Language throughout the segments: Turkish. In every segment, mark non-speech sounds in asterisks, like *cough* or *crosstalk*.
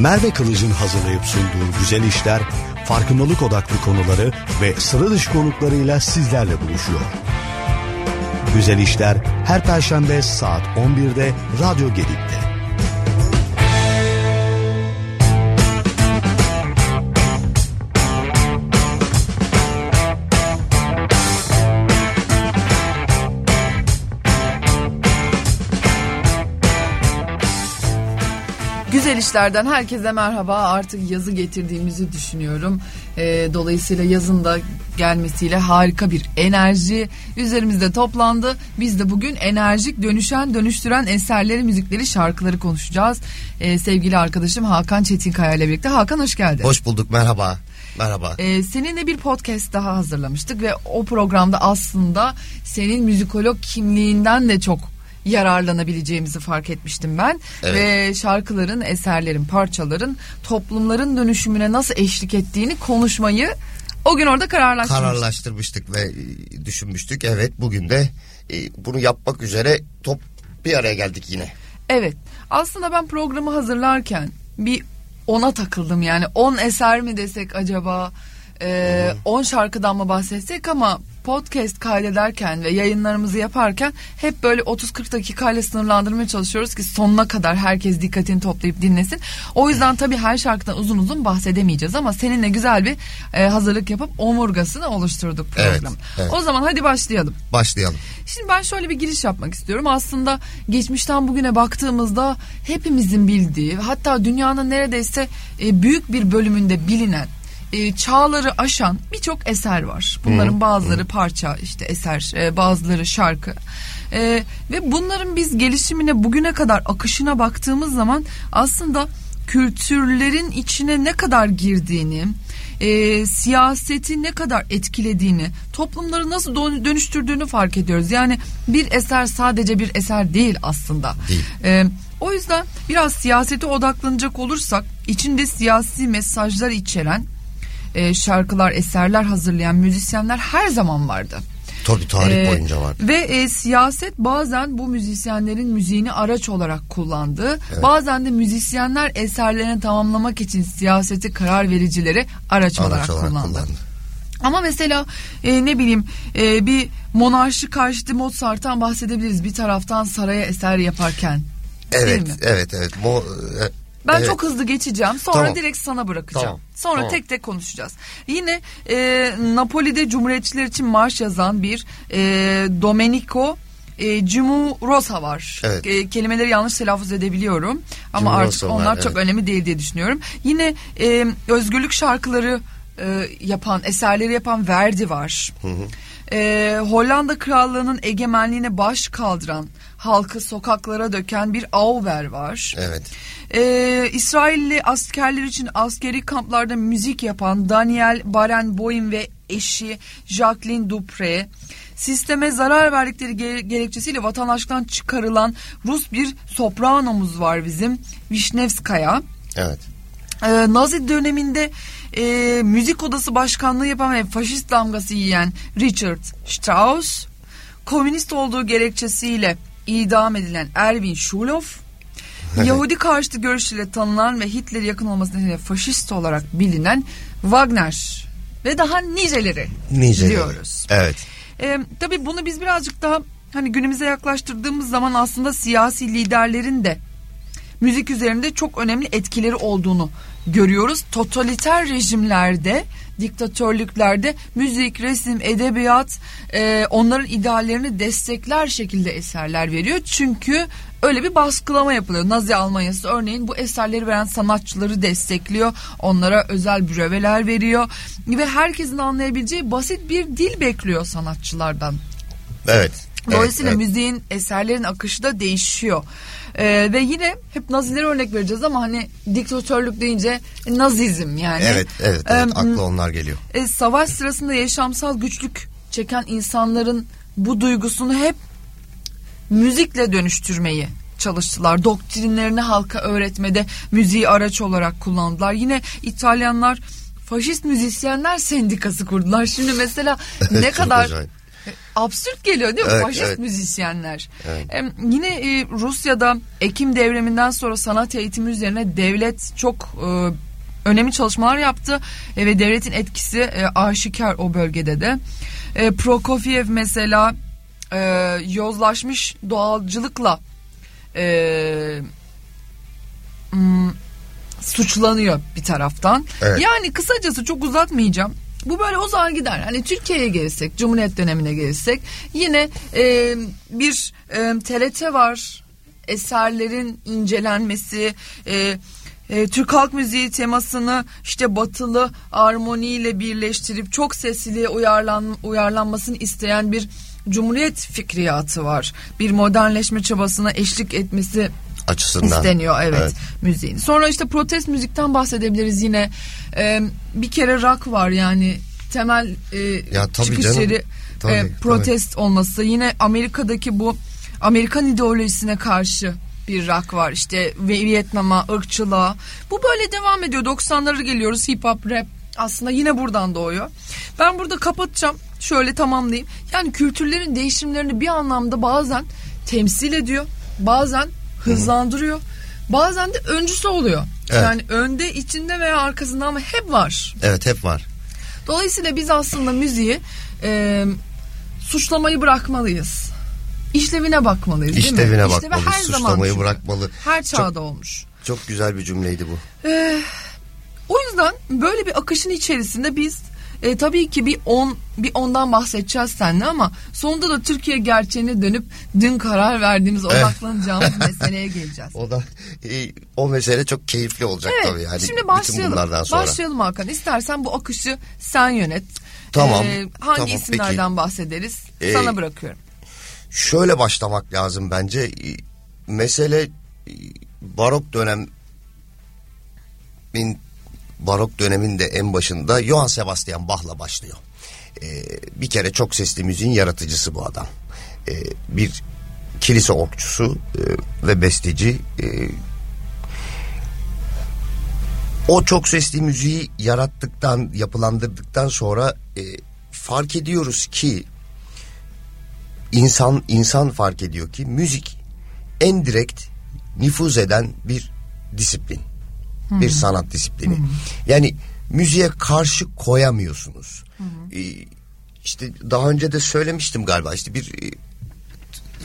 Merve Kılıç'ın hazırlayıp sunduğu güzel işler, farkındalık odaklı konuları ve sıra dışı konuklarıyla sizlerle buluşuyor. Güzel işler her perşembe saat 11'de Radyo Gedik'te. Güzel işlerden herkese merhaba. Artık yazı getirdiğimizi düşünüyorum. Ee, dolayısıyla yazın da gelmesiyle harika bir enerji üzerimizde toplandı. Biz de bugün enerjik, dönüşen, dönüştüren eserleri, müzikleri, şarkıları konuşacağız. Ee, sevgili arkadaşım Hakan Çetinkaya ile birlikte. Hakan hoş geldin. Hoş bulduk merhaba. Merhaba. Ee, seninle bir podcast daha hazırlamıştık ve o programda aslında senin müzikolog kimliğinden de çok yararlanabileceğimizi fark etmiştim ben. Evet. Ve şarkıların, eserlerin, parçaların toplumların dönüşümüne nasıl eşlik ettiğini konuşmayı o gün orada kararlaştırmıştık. Kararlaştırmıştık ve e, düşünmüştük. Evet bugün de e, bunu yapmak üzere top bir araya geldik yine. Evet. Aslında ben programı hazırlarken bir ona takıldım yani 10 eser mi desek acaba 10 şarkıdan mı bahsetsek ama podcast kaydederken ve yayınlarımızı yaparken hep böyle 30-40 dakikayla sınırlandırmaya çalışıyoruz ki sonuna kadar herkes dikkatini toplayıp dinlesin. O yüzden tabii her şarkıdan uzun uzun bahsedemeyeceğiz ama seninle güzel bir e, hazırlık yapıp omurgasını oluşturduk Evet, program. evet. O zaman hadi başlayalım. Başlayalım. Şimdi ben şöyle bir giriş yapmak istiyorum. Aslında geçmişten bugüne baktığımızda hepimizin bildiği hatta dünyanın neredeyse e, büyük bir bölümünde bilinen e, çağları aşan birçok eser var. Bunların bazıları parça işte eser, e, bazıları şarkı. E, ve bunların biz gelişimine bugüne kadar akışına baktığımız zaman aslında kültürlerin içine ne kadar girdiğini, e, siyaseti ne kadar etkilediğini, toplumları nasıl dön- dönüştürdüğünü fark ediyoruz. Yani bir eser sadece bir eser değil aslında. Değil. E, o yüzden biraz siyasete odaklanacak olursak içinde siyasi mesajlar içeren e, şarkılar, eserler hazırlayan müzisyenler her zaman vardı. Tabii tarih Ee, boyunca var. Ve e, siyaset bazen bu müzisyenlerin müziğini araç olarak kullandı. Bazen de müzisyenler eserlerini tamamlamak için siyaseti karar vericileri araç, olarak, Araç olarak kullandı. kullandı. Ama mesela e, ne bileyim e, bir monarşi karşıtı Mozart'tan bahsedebiliriz. Bir taraftan saraya eser yaparken. Evet, evet, evet. Mo, e, Ben evet. çok hızlı geçeceğim. Sonra Tamam. direkt sana bırakacağım. Tamam. Sonra Tamam. tek tek konuşacağız. Yine e, Napoli'de Cumhuriyetçiler için marş yazan bir e, Domenico e, Cimurosa var. Evet. E, kelimeleri yanlış telaffuz edebiliyorum. Ama Cimurosa artık var, onlar evet. çok önemli değil diye düşünüyorum. Yine e, özgürlük şarkıları e, yapan, eserleri yapan Verdi var. E, Hollanda Krallığı'nın egemenliğine baş kaldıran, halkı sokaklara döken bir Auber var. Evet. Ee, İsrailli askerler için askeri kamplarda müzik yapan Daniel Barenboim ve eşi Jacqueline Dupre, sisteme zarar verdikleri ge- gerekçesiyle vatandaşlıktan çıkarılan Rus bir sopranomuz var bizim, Vişnevskaya. Evet. Ee, Nazi döneminde e, müzik odası başkanlığı yapan ve faşist damgası yiyen Richard Strauss, komünist olduğu gerekçesiyle idam edilen Erwin Schulhoff, Yahudi karşıtı görüşüyle tanınan ve Hitler'e yakın olması nedeniyle faşist olarak bilinen Wagner ve daha niceleri Niceleri. diyoruz. Evet. Ee, tabii bunu biz birazcık daha hani günümüze yaklaştırdığımız zaman aslında siyasi liderlerin de müzik üzerinde çok önemli etkileri olduğunu görüyoruz. Totaliter rejimlerde, diktatörlüklerde müzik, resim, edebiyat e, onların ideallerini destekler şekilde eserler veriyor. Çünkü öyle bir baskılama yapılıyor. Nazi Almanyası örneğin bu eserleri veren sanatçıları destekliyor. Onlara özel büreveler veriyor. Ve herkesin anlayabileceği basit bir dil bekliyor sanatçılardan. Evet. Dolayısıyla evet, evet. müziğin, eserlerin akışı da değişiyor. Ee, ve yine hep Nazilere örnek vereceğiz ama hani diktatörlük deyince nazizm yani. Evet, evet, evet. Em, Aklı onlar geliyor. e, savaş sırasında yaşamsal güçlük çeken insanların bu duygusunu hep müzikle dönüştürmeyi çalıştılar. Doktrinlerini halka öğretmede müziği araç olarak kullandılar. Yine İtalyanlar faşist müzisyenler sendikası kurdular. Şimdi mesela *laughs* ne kadar acayip. Absürt geliyor değil mi? Evet, Faşist evet. müzisyenler. Evet. Em, yine e, Rusya'da Ekim devriminden sonra sanat eğitimi üzerine devlet çok e, önemli çalışmalar yaptı E, ve devletin etkisi e, aşikar o bölgede de. E, Prokofiev mesela e, yozlaşmış doğalcılıkla e, hmm, suçlanıyor bir taraftan. Evet. Yani kısacası çok uzatmayacağım. Bu böyle uzar gider. Hani Türkiye'ye gelirsek, Cumhuriyet dönemine gelirsek yine e, bir e, TRT var. Eserlerin incelenmesi, e, e, Türk halk müziği temasını işte batılı armoniyle birleştirip çok sesliliğe uyarlan, uyarlanmasını isteyen bir Cumhuriyet fikriyatı var. Bir modernleşme çabasına eşlik etmesi Açısından. isteniyor evet, Evet. müziğin. Sonra işte protest müzikten bahsedebiliriz yine. Ee, bir kere rock var yani temel e, Ya tabii çıkış canım. yeri Tabii, e, protest olması. Yine Amerika'daki bu Amerikan ideolojisine karşı bir rock var. İşte Vietnam'a, ırkçılığa. Bu böyle devam ediyor. 90'lara geliyoruz hip hop, rap aslında yine buradan doğuyor. Ben burada kapatacağım. Şöyle tamamlayayım. Yani kültürlerin değişimlerini bir anlamda bazen temsil ediyor. Bazen hızlandırıyor. Bazen de öncüsü oluyor. Evet. Yani önde, içinde veya arkasında ama hep var. Evet hep var. Dolayısıyla biz aslında müziği e, suçlamayı bırakmalıyız. İşlevine bakmalıyız değil mi? İşlevine İşlevi bakmalı, her zaman suçlamayı çünkü. bırakmalı. Her Çok- çağda olmuş. Çok güzel bir cümleydi bu. O yüzden böyle bir akışın içerisinde biz e, tabii ki bir on bir ondan bahsedeceğiz seninle ama sonunda da Türkiye gerçeğine dönüp dün karar verdiğimiz odaklanacağımız *laughs* meseleye geleceğiz. O da e, o mesele çok keyifli olacak Evet. tabii. Yani şimdi başlayalım. sonra. Başlayalım Hakan. İstersen bu akışı sen yönet. Tamam, Ee, hangi tamam, isimlerden bahsederiz? Ee, Sana bırakıyorum. Şöyle başlamak lazım bence. E, Mesele e, barok dönemin barok döneminde en başında Johann Sebastian Bach'la başlıyor. E, bir kere çok sesli müziğin yaratıcısı bu adam. E, bir kilise orkçusu e, ve besteci. E, o çok sesli müziği yarattıktan, yapılandırdıktan sonra e, fark ediyoruz ki insan insan fark ediyor ki müzik en direkt nüfuz eden bir disiplin. Bir sanat disiplini. Yani müziğe karşı koyamıyorsunuz. Ee, işte daha önce de söylemiştim galiba işte bir e,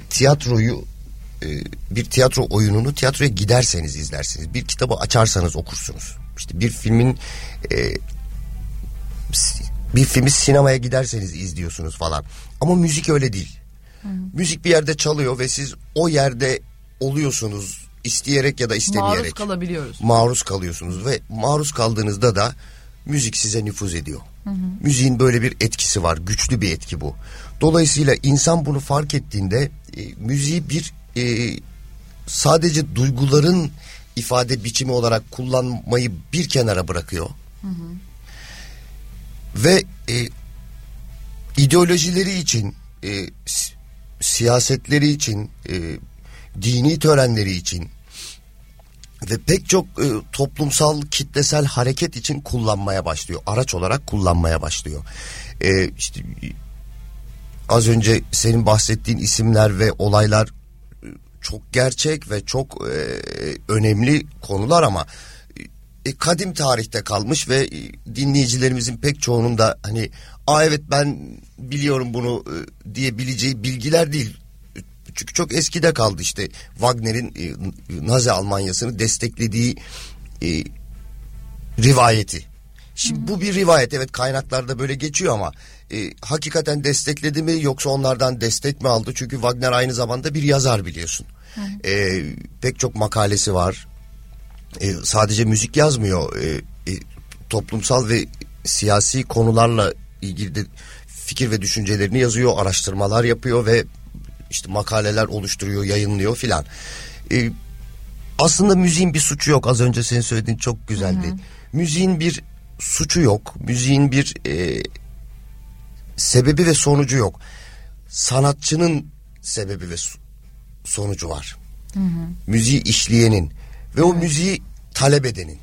tiyatroyu e, bir tiyatro oyununu tiyatroya giderseniz izlersiniz. Bir kitabı açarsanız okursunuz. İşte bir filmin e, bir filmi sinemaya giderseniz izliyorsunuz falan. Ama müzik öyle değil. Müzik bir yerde çalıyor ve siz o yerde oluyorsunuz isteyerek ya da istemeyerek. Maruz kalabiliyoruz. Maruz kalıyorsunuz ve maruz kaldığınızda da müzik size nüfuz ediyor. Müziğin böyle bir etkisi var. Güçlü bir etki bu. Dolayısıyla insan bunu fark ettiğinde e, müziği bir e, sadece duyguların ifade biçimi olarak kullanmayı bir kenara bırakıyor. Ve e, ideolojileri için, e, si- siyasetleri için, e, dini törenleri için ve pek çok e, toplumsal kitlesel hareket için kullanmaya başlıyor. Araç olarak kullanmaya başlıyor. E, işte az önce senin bahsettiğin isimler ve olaylar e, çok gerçek ve çok e, önemli konular ama e, kadim tarihte kalmış ve e, dinleyicilerimizin pek çoğunun da hani aa evet ben biliyorum bunu e, diyebileceği bilgiler değil. Çünkü çok eskide kaldı işte Wagner'in e, Nazi Almanyası'nı desteklediği e, rivayeti. Şimdi bu bir rivayet evet kaynaklarda böyle geçiyor ama e, hakikaten destekledi mi yoksa onlardan destek mi aldı? Çünkü Wagner aynı zamanda bir yazar biliyorsun. E, pek çok makalesi var. E, sadece müzik yazmıyor. E, e, toplumsal ve siyasi konularla ilgili de fikir ve düşüncelerini yazıyor, araştırmalar yapıyor ve işte makaleler oluşturuyor, yayınlıyor filan. E, aslında müziğin bir suçu yok. Az önce senin söylediğin çok güzeldi. Müziğin bir suçu yok. Müziğin bir e, sebebi ve sonucu yok. Sanatçının sebebi ve sonucu var. Müziği işleyenin ve o müziği talep edenin.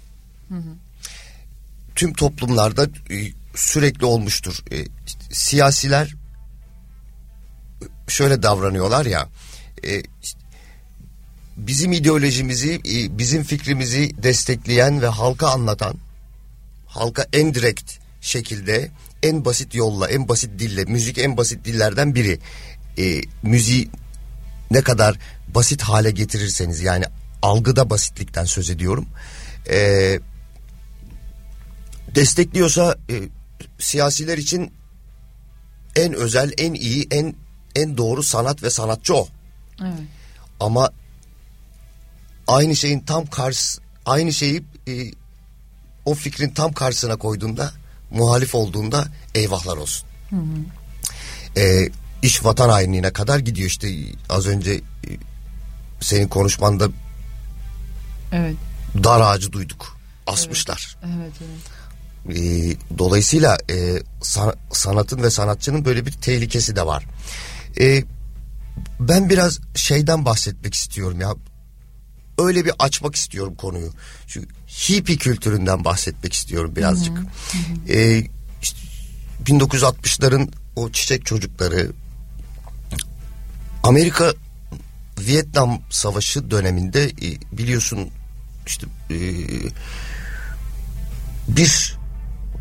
Tüm toplumlarda e, sürekli olmuştur. E, işte siyasiler şöyle davranıyorlar ya. E, bizim ideolojimizi, e, bizim fikrimizi destekleyen ve halka anlatan, halka en direkt şekilde, en basit yolla, en basit dille, müzik en basit dillerden biri. E, müziği ne kadar basit hale getirirseniz yani algıda basitlikten söz ediyorum. E, destekliyorsa e, siyasiler için en özel, en iyi, en en doğru sanat ve sanatçı o. Evet. Ama aynı şeyin tam karşı aynı şeyi e, o fikrin tam karşısına koyduğunda muhalif olduğunda eyvahlar olsun. Hı hı. E, iş vatan hainliğine kadar gidiyor işte az önce e, senin konuşmanda evet. dar ağacı duyduk. Asmışlar. Evet, evet. evet. E, dolayısıyla e, san, sanatın ve sanatçının böyle bir tehlikesi de var. E, ben biraz şeyden bahsetmek istiyorum ya. Öyle bir açmak istiyorum konuyu. Şu hippie kültüründen bahsetmek istiyorum birazcık. Hı hı. E, işte 1960'ların o çiçek çocukları Amerika Vietnam Savaşı döneminde e, biliyorsun işte e, bir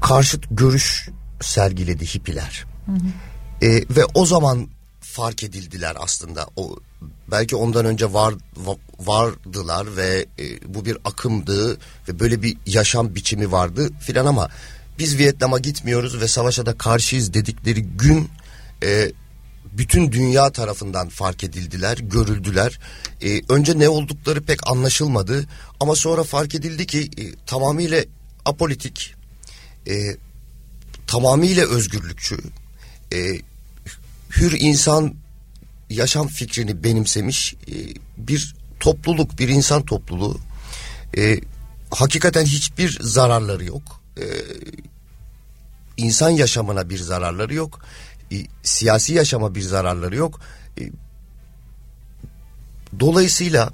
karşıt görüş sergiledi hippiler. Hı hı. E, ve o zaman fark edildiler aslında. O belki ondan önce var vardılar ve e, bu bir akımdı ve böyle bir yaşam biçimi vardı filan ama biz Vietnam'a gitmiyoruz ve savaşa da karşıyız dedikleri gün e, bütün dünya tarafından fark edildiler, görüldüler. E, önce ne oldukları pek anlaşılmadı ama sonra fark edildi ki e, tamamıyla apolitik, e, tamamıyla özgürlükçü, e, hür insan yaşam fikrini benimsemiş e, bir topluluk, bir insan topluluğu. E, hakikaten hiçbir zararları yok. E, insan yaşamına bir zararları yok. E, siyasi yaşama bir zararları yok. E, dolayısıyla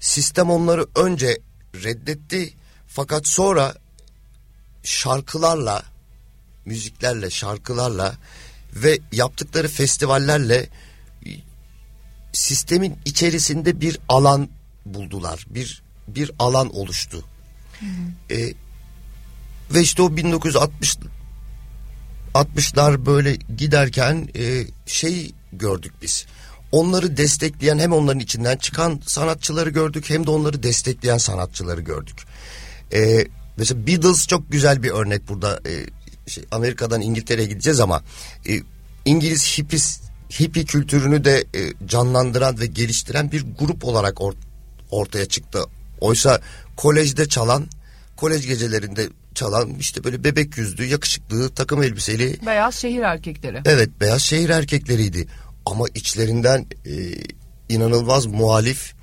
sistem onları önce reddetti fakat sonra şarkılarla, müziklerle, şarkılarla ve yaptıkları festivallerle sistemin içerisinde bir alan buldular. Bir bir alan oluştu. Hı hı. E, ve işte o 1960 60'lar böyle giderken e, şey gördük biz. Onları destekleyen hem onların içinden çıkan sanatçıları gördük hem de onları destekleyen sanatçıları gördük. E, mesela Beatles çok güzel bir örnek burada. E, şey, Amerika'dan İngiltere'ye gideceğiz ama e, İngiliz hipis hippie kültürünü de e, canlandıran ve geliştiren bir grup olarak or, ortaya çıktı. Oysa kolejde çalan, kolej gecelerinde çalan işte böyle bebek yüzlü, yakışıklı, takım elbiseli. Beyaz şehir erkekleri. Evet, beyaz şehir erkekleriydi. Ama içlerinden e, inanılmaz muhalif,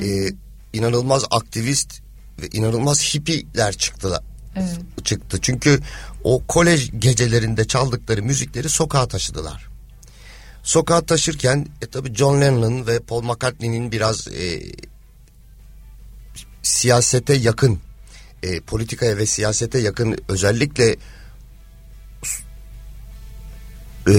e, inanılmaz aktivist ve inanılmaz hippiler çıktılar. Evet. Çıktı. Çünkü o kolej gecelerinde çaldıkları müzikleri sokağa taşıdılar. Sokağa taşırken e, tabi John Lennon ve Paul McCartney'nin biraz e, siyasete yakın e, politikaya ve siyasete yakın özellikle e,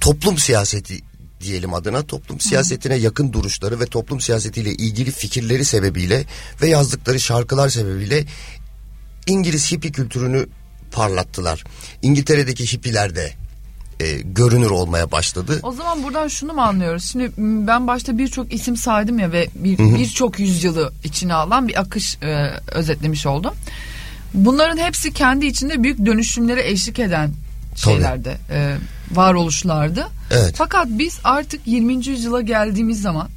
toplum siyaseti diyelim adına toplum siyasetine yakın duruşları ve toplum siyasetiyle ilgili fikirleri sebebiyle ve yazdıkları şarkılar sebebiyle İngiliz hippi kültürünü parlattılar. İngiltere'deki hippiler de e, görünür olmaya başladı. O zaman buradan şunu mu anlıyoruz? Şimdi ben başta birçok isim saydım ya ve birçok bir yüzyılı içine alan bir akış e, özetlemiş oldum. Bunların hepsi kendi içinde büyük dönüşümlere eşlik eden şeylerde, e, varoluşlardı. Evet. Fakat biz artık 20. yüzyıla geldiğimiz zaman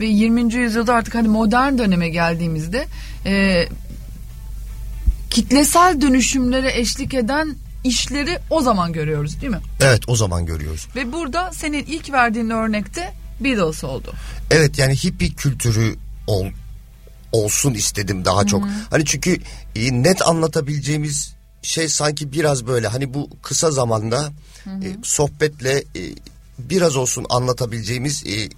ve 20. yüzyılda artık hani modern döneme geldiğimizde e, kitlesel dönüşümlere eşlik eden işleri o zaman görüyoruz değil mi? Evet o zaman görüyoruz. Ve burada senin ilk verdiğin örnekte Beatles oldu. Evet yani hippie kültürü ol, olsun istedim daha çok. Hı-hı. Hani çünkü e, net anlatabileceğimiz şey sanki biraz böyle hani bu kısa zamanda e, sohbetle e, biraz olsun anlatabileceğimiz e,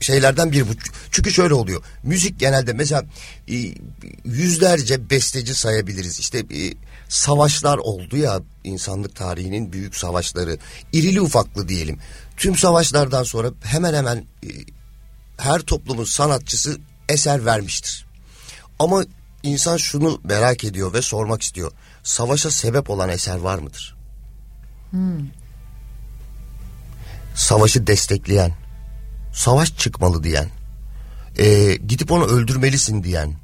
şeylerden bir bu. Çünkü şöyle oluyor. Müzik genelde mesela e, yüzlerce besteci sayabiliriz. İşte e, savaşlar oldu ya insanlık tarihinin büyük savaşları. irili ufaklı diyelim. Tüm savaşlardan sonra hemen hemen e, her toplumun sanatçısı eser vermiştir. Ama insan şunu merak ediyor ve sormak istiyor. Savaşa sebep olan eser var mıdır? Hmm. Savaşı destekleyen, savaş çıkmalı diyen, e, gidip onu öldürmelisin diyen,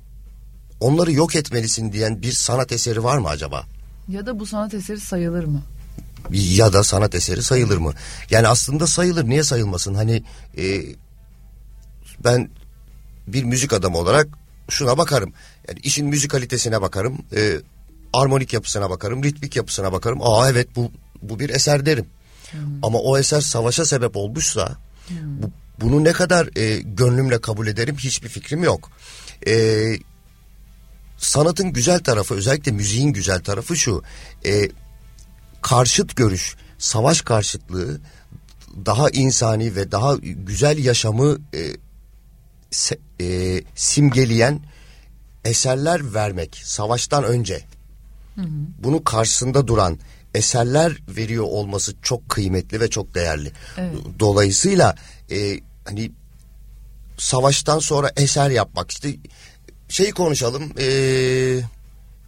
onları yok etmelisin diyen bir sanat eseri var mı acaba? Ya da bu sanat eseri sayılır mı? Ya da sanat eseri sayılır mı? Yani aslında sayılır. Niye sayılmasın? Hani e, ben bir müzik adamı olarak şuna bakarım. Yani işin müzikalitesine bakarım. E, armonik yapısına bakarım. Ritmik yapısına bakarım. Aa evet bu bu bir eser derim. Hmm. Ama o eser savaşa sebep olmuşsa hmm. bu, bunu ne kadar e, gönlümle kabul ederim hiçbir fikrim yok. E, sanatın güzel tarafı özellikle müziğin güzel tarafı şu. E, karşıt görüş, savaş karşıtlığı daha insani ve daha güzel yaşamı e, se, e, simgeleyen eserler vermek savaştan önce. Hı hı. Bunu karşısında duran eserler veriyor olması çok kıymetli ve çok değerli. Evet. Dolayısıyla e, hani savaştan sonra eser yapmak işte şeyi konuşalım e,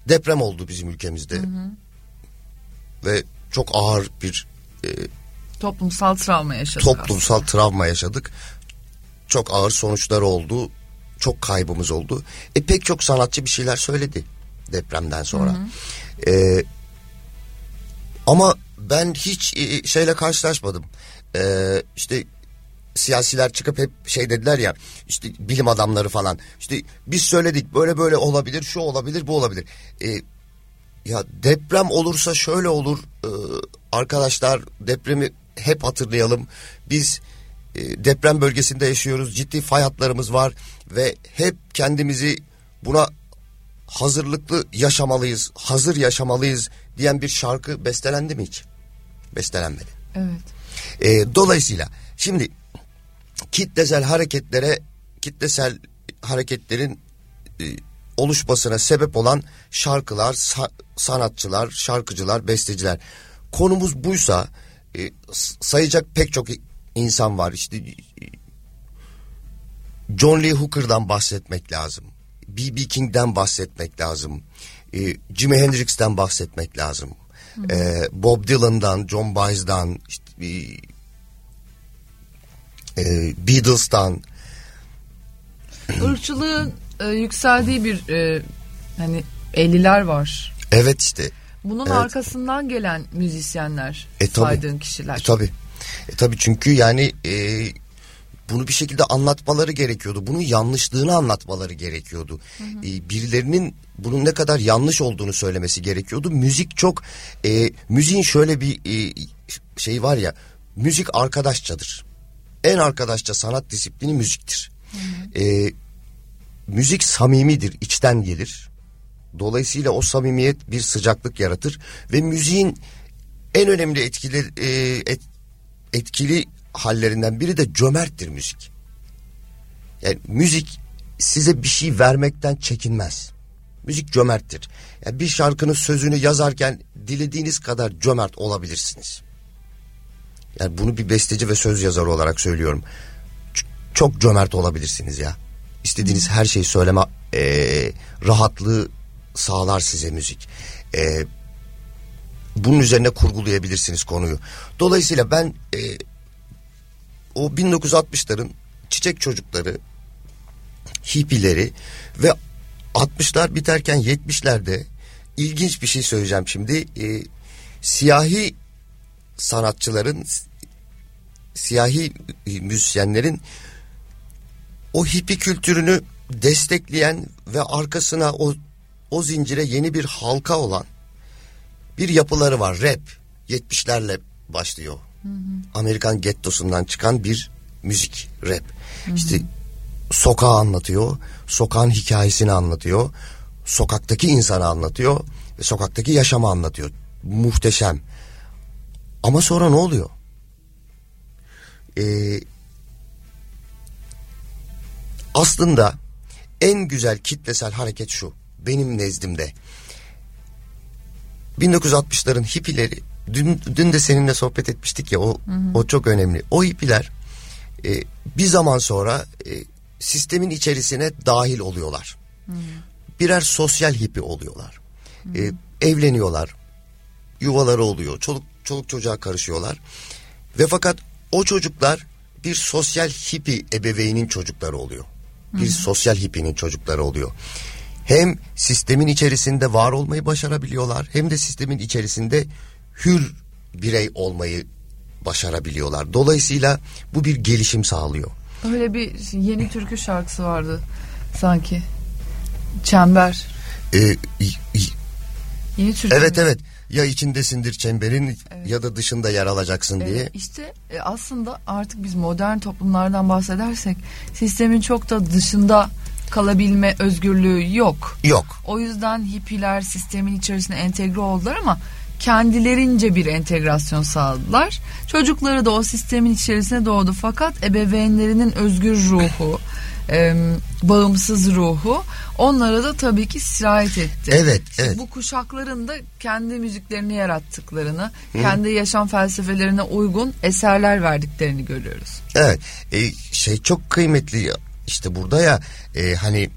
deprem oldu bizim ülkemizde hı hı. ve çok ağır bir e, toplumsal travma yaşadık. Toplumsal aslında. travma yaşadık. Çok ağır sonuçları oldu. Çok kaybımız oldu. E pek çok sanatçı bir şeyler söyledi depremden sonra. Hı hı. E, ama ben hiç e, şeyle karşılaşmadım. E, işte siyasiler çıkıp hep şey dediler ya işte bilim adamları falan işte biz söyledik böyle böyle olabilir şu olabilir bu olabilir. E, ya deprem olursa şöyle olur e, arkadaşlar depremi hep hatırlayalım biz e, deprem bölgesinde yaşıyoruz ciddi fay hatlarımız var ve hep kendimizi buna hazırlıklı yaşamalıyız hazır yaşamalıyız diyen bir şarkı bestelendi mi hiç? Bestelenmedi. Evet. E, dolayısıyla şimdi kitlesel hareketlere kitlesel hareketlerin e, oluşmasına sebep olan şarkılar, sa- sanatçılar, şarkıcılar, besteciler. Konumuz buysa e, sayacak pek çok insan var. İşte e, John Lee Hooker'dan bahsetmek lazım. B.B. King'den bahsetmek lazım. E, Jimi Hendrix'ten bahsetmek lazım. E, Bob Dylan'dan, John Baez'dan, işte, e, e, Beatles'tan. Irkçılığın e, yükseldiği bir e, hani 50'ler var. Evet işte. Bunun evet. arkasından gelen müzisyenler e, tabii. saydığın kişiler. E, tabii. E, tabii çünkü yani e, bunu bir şekilde anlatmaları gerekiyordu. Bunun yanlışlığını anlatmaları gerekiyordu. Hı hı. E, birilerinin bunun ne kadar yanlış olduğunu söylemesi gerekiyordu. Müzik çok e, müziğin şöyle bir e, şey var ya müzik arkadaşçadır. En arkadaşça sanat disiplini müziktir. Hı hı. E, müzik samimidir, içten gelir. Dolayısıyla o samimiyet bir sıcaklık yaratır ve müziğin en önemli etkili e, et, etkili hallerinden biri de cömerttir müzik. Yani müzik size bir şey vermekten çekinmez. Müzik cömerttir. Yani bir şarkının sözünü yazarken dilediğiniz kadar cömert olabilirsiniz. Yani bunu bir besteci ve söz yazarı olarak söylüyorum. Çok cömert olabilirsiniz ya. İstediğiniz her şeyi söyleme e, rahatlığı sağlar size müzik. E, bunun üzerine kurgulayabilirsiniz konuyu. Dolayısıyla ben e, o 1960'ların çiçek çocukları, hippileri ve 60'lar biterken 70'lerde ilginç bir şey söyleyeceğim şimdi. E, siyahi sanatçıların, siyahi müzisyenlerin o hippi kültürünü destekleyen ve arkasına o o zincire yeni bir halka olan bir yapıları var. Rap 70'lerle başlıyor. Hı hı. Amerikan gettosundan çıkan bir müzik rap. Hı hı. İşte sokağı anlatıyor, sokağın hikayesini anlatıyor, sokaktaki insanı anlatıyor ve sokaktaki yaşamı anlatıyor. Muhteşem. Ama sonra ne oluyor? Ee, aslında en güzel kitlesel hareket şu. Benim nezdimde. 1960'ların hippileri dün, dün de seninle sohbet etmiştik ya o, hı hı. o çok önemli. O hippiler e, bir zaman sonra e, sistemin içerisine dahil oluyorlar. Hı hı. Birer sosyal hippi oluyorlar. Hı hı. E, evleniyorlar. Yuvaları oluyor. Çoluk, çoluk çocuğa karışıyorlar. Ve fakat o çocuklar bir sosyal hippi ebeveynin çocukları oluyor. Bir hı hı. sosyal hippinin çocukları oluyor hem sistemin içerisinde var olmayı başarabiliyorlar hem de sistemin içerisinde hür birey olmayı başarabiliyorlar. Dolayısıyla bu bir gelişim sağlıyor. Öyle bir yeni türkü şarkısı vardı sanki. Çember. Ee, yeni türkü. Evet evet. Ya içindesindir çemberin evet. ya da dışında yer alacaksın evet, diye. İşte e, aslında artık biz modern toplumlardan bahsedersek sistemin çok da dışında kalabilme özgürlüğü yok. Yok. O yüzden hippiler sistemin içerisine entegre oldular ama kendilerince bir entegrasyon sağladılar. Çocukları da o sistemin içerisine doğdu fakat ebeveynlerinin özgür ruhu, e, bağımsız ruhu onlara da tabii ki sirayet etti. Evet, evet. Bu kuşakların da kendi müziklerini yarattıklarını, Hı. kendi yaşam felsefelerine uygun eserler verdiklerini görüyoruz. Evet, e, şey çok kıymetli işte burada ya e, hani e,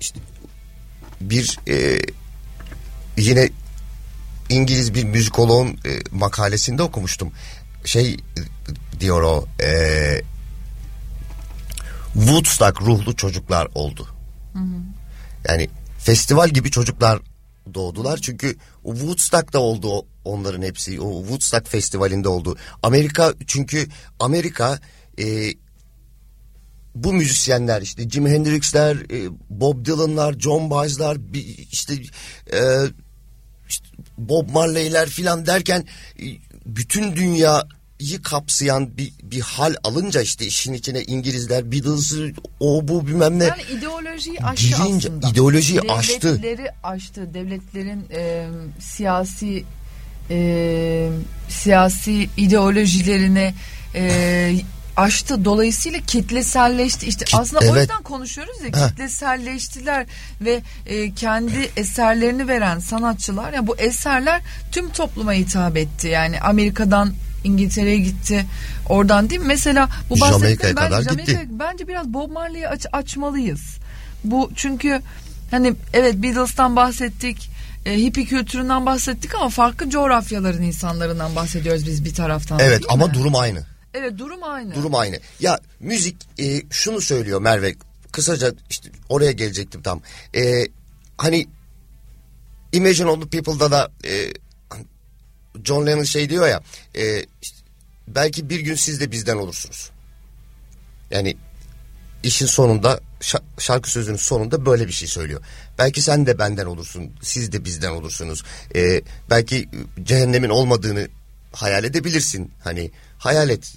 işte bir e, yine İngiliz bir müzikoloğun e, makalesinde okumuştum. Şey diyor o e, Woodstock ruhlu çocuklar oldu. Yani festival gibi çocuklar doğdular. Çünkü Woodstock'ta oldu onların hepsi. O Woodstock festivalinde oldu. Amerika çünkü Amerika e, bu müzisyenler işte Jimi Hendrix'ler, e, Bob Dylan'lar, John Baez'lar işte, e, işte Bob Marley'ler filan derken e, bütün dünyayı kapsayan bir, bir hal alınca işte işin içine İngilizler, Beatles, o bu bilmem ne. Yani ideolojiyi aştı girince, aslında. İdeolojiyi Devletleri aştı. Devletleri aştı. Devletlerin e, siyasi e, siyasi ideolojilerine e, aştı. Dolayısıyla kitleselleşti. İşte Kit, aslında evet. o yüzden konuşuyoruz ya ha. kitleselleştiler ve e, kendi eserlerini veren sanatçılar ya yani bu eserler tüm topluma hitap etti. Yani Amerika'dan İngiltere'ye gitti. Oradan değil mi? Mesela bu bahsettiğim kadar Jamaika, gitti. Bence biraz Bob Marley'i aç, açmalıyız. Bu çünkü hani evet Beatles'tan bahsettik. E, hippie kültüründen bahsettik ama farklı coğrafyaların insanlarından bahsediyoruz biz bir taraftan. Evet ama mi? durum aynı. Evet durum aynı. Durum aynı. Ya müzik e, şunu söylüyor Merve. Kısaca işte oraya gelecektim tam. E, hani Imagine all the People'da da e, John Lennon şey diyor ya. E, belki bir gün siz de bizden olursunuz. Yani işin sonunda şarkı sözünün sonunda böyle bir şey söylüyor. Belki sen de benden olursun, siz de bizden olursunuz. Ee, belki cehennemin olmadığını hayal edebilirsin. Hani hayal et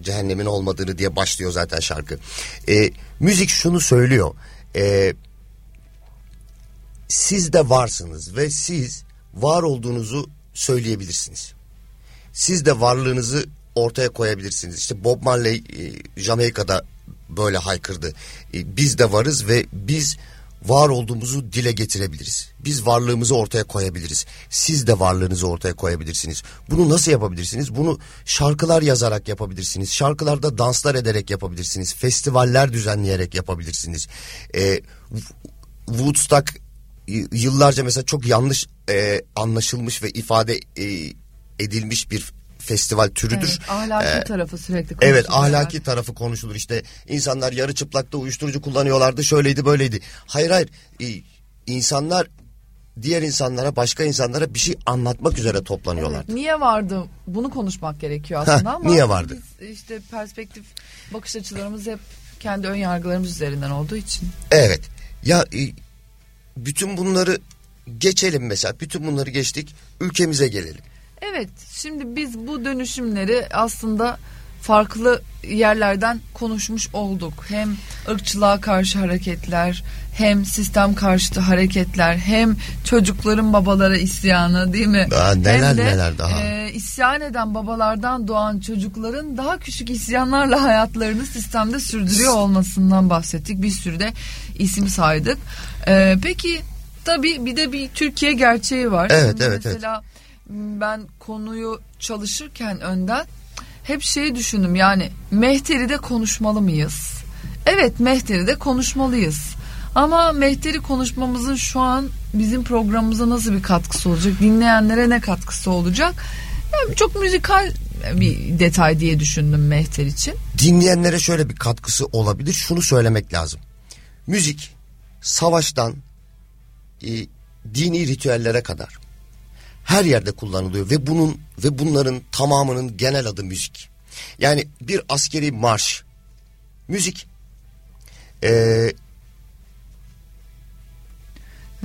cehennemin olmadığını diye başlıyor zaten şarkı. E, müzik şunu söylüyor. E, siz de varsınız ve siz var olduğunuzu söyleyebilirsiniz. Siz de varlığınızı ortaya koyabilirsiniz. İşte Bob Marley e, Jamaika'da böyle haykırdı. E, biz de varız ve biz var olduğumuzu dile getirebiliriz. Biz varlığımızı ortaya koyabiliriz. Siz de varlığınızı ortaya koyabilirsiniz. Bunu nasıl yapabilirsiniz? Bunu şarkılar yazarak yapabilirsiniz. Şarkılarda danslar ederek yapabilirsiniz. Festivaller düzenleyerek yapabilirsiniz. Ee, Woodstock yıllarca mesela çok yanlış e, anlaşılmış ve ifade e, edilmiş bir festival türüdür. Evet, ahlaki ee, tarafı sürekli konuşulur. Evet ahlaki tarafı konuşulur işte insanlar yarı çıplakta uyuşturucu kullanıyorlardı şöyleydi böyleydi. Hayır hayır ee, insanlar diğer insanlara başka insanlara bir şey anlatmak üzere toplanıyorlar. Evet, niye vardı bunu konuşmak gerekiyor aslında Heh, ama niye vardı? Biz işte perspektif bakış açılarımız hep kendi ön yargılarımız üzerinden olduğu için. Evet ya e, bütün bunları geçelim mesela bütün bunları geçtik ülkemize gelelim. Evet şimdi biz bu dönüşümleri aslında farklı yerlerden konuşmuş olduk. Hem ırkçılığa karşı hareketler, hem sistem karşıtı hareketler, hem çocukların babalara isyanı değil mi? Daha neler hem de, neler daha. E, isyan eden babalardan doğan çocukların daha küçük isyanlarla hayatlarını sistemde sürdürüyor olmasından bahsettik. Bir sürü de isim saydık. E, peki tabii bir de bir Türkiye gerçeği var. Evet, Şimdi evet, Mesela ben konuyu çalışırken önden hep şeyi düşündüm yani Mehteri'de konuşmalı mıyız? Evet Mehteri'de konuşmalıyız. Ama Mehteri konuşmamızın şu an bizim programımıza nasıl bir katkısı olacak? Dinleyenlere ne katkısı olacak? Yani çok müzikal bir detay diye düşündüm Mehter için. Dinleyenlere şöyle bir katkısı olabilir. Şunu söylemek lazım. Müzik savaştan e, dini ritüellere kadar her yerde kullanılıyor ve bunun ve bunların tamamının genel adı müzik. Yani bir askeri marş müzik. Ee,